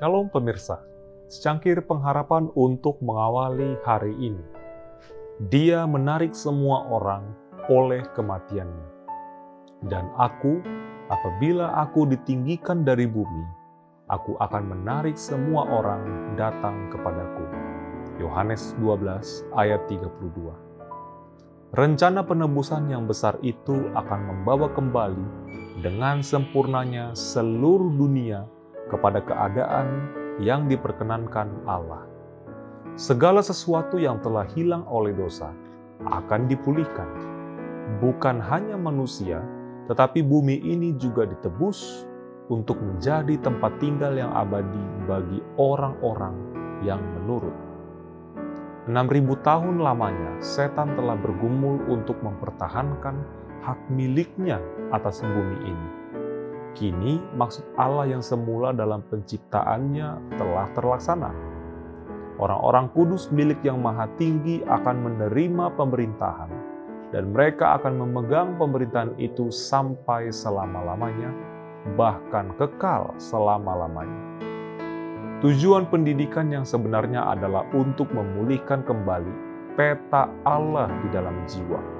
Shalom pemirsa, secangkir pengharapan untuk mengawali hari ini. Dia menarik semua orang oleh kematiannya. Dan aku, apabila aku ditinggikan dari bumi, aku akan menarik semua orang datang kepadaku. Yohanes 12 ayat 32 Rencana penebusan yang besar itu akan membawa kembali dengan sempurnanya seluruh dunia kepada keadaan yang diperkenankan Allah. Segala sesuatu yang telah hilang oleh dosa akan dipulihkan. Bukan hanya manusia, tetapi bumi ini juga ditebus untuk menjadi tempat tinggal yang abadi bagi orang-orang yang menurut. 6000 tahun lamanya setan telah bergumul untuk mempertahankan hak miliknya atas bumi ini. Kini maksud Allah yang semula dalam penciptaannya telah terlaksana. Orang-orang kudus milik yang maha tinggi akan menerima pemerintahan dan mereka akan memegang pemerintahan itu sampai selama-lamanya, bahkan kekal selama-lamanya. Tujuan pendidikan yang sebenarnya adalah untuk memulihkan kembali peta Allah di dalam jiwa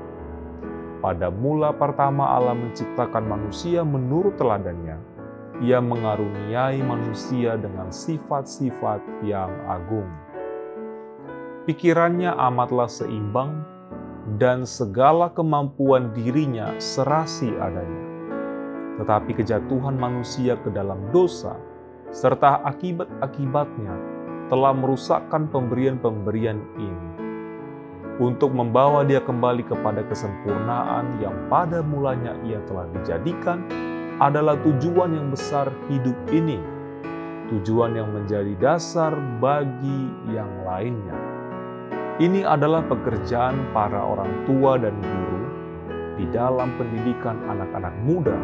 pada mula pertama Allah menciptakan manusia menurut teladannya. Ia mengaruniai manusia dengan sifat-sifat yang agung. Pikirannya amatlah seimbang dan segala kemampuan dirinya serasi adanya. Tetapi kejatuhan manusia ke dalam dosa serta akibat-akibatnya telah merusakkan pemberian-pemberian ini untuk membawa dia kembali kepada kesempurnaan yang pada mulanya ia telah dijadikan adalah tujuan yang besar hidup ini, tujuan yang menjadi dasar bagi yang lainnya. Ini adalah pekerjaan para orang tua dan guru di dalam pendidikan anak-anak muda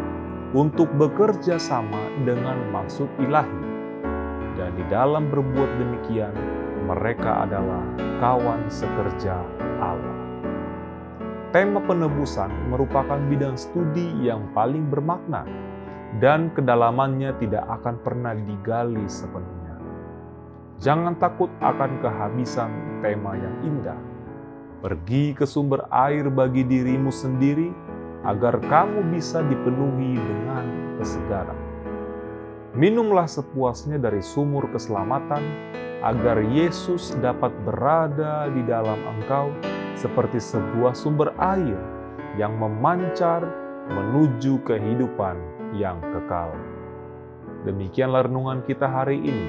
untuk bekerja sama dengan maksud ilahi. Dan di dalam berbuat demikian, mereka adalah kawan sekerja Allah. Tema penebusan merupakan bidang studi yang paling bermakna dan kedalamannya tidak akan pernah digali sepenuhnya. Jangan takut akan kehabisan tema yang indah. Pergi ke sumber air bagi dirimu sendiri agar kamu bisa dipenuhi dengan kesegaran. Minumlah sepuasnya dari sumur keselamatan agar Yesus dapat berada di dalam engkau seperti sebuah sumber air yang memancar menuju kehidupan yang kekal. Demikianlah renungan kita hari ini.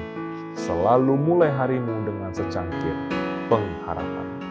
Selalu mulai harimu dengan secangkir pengharapan.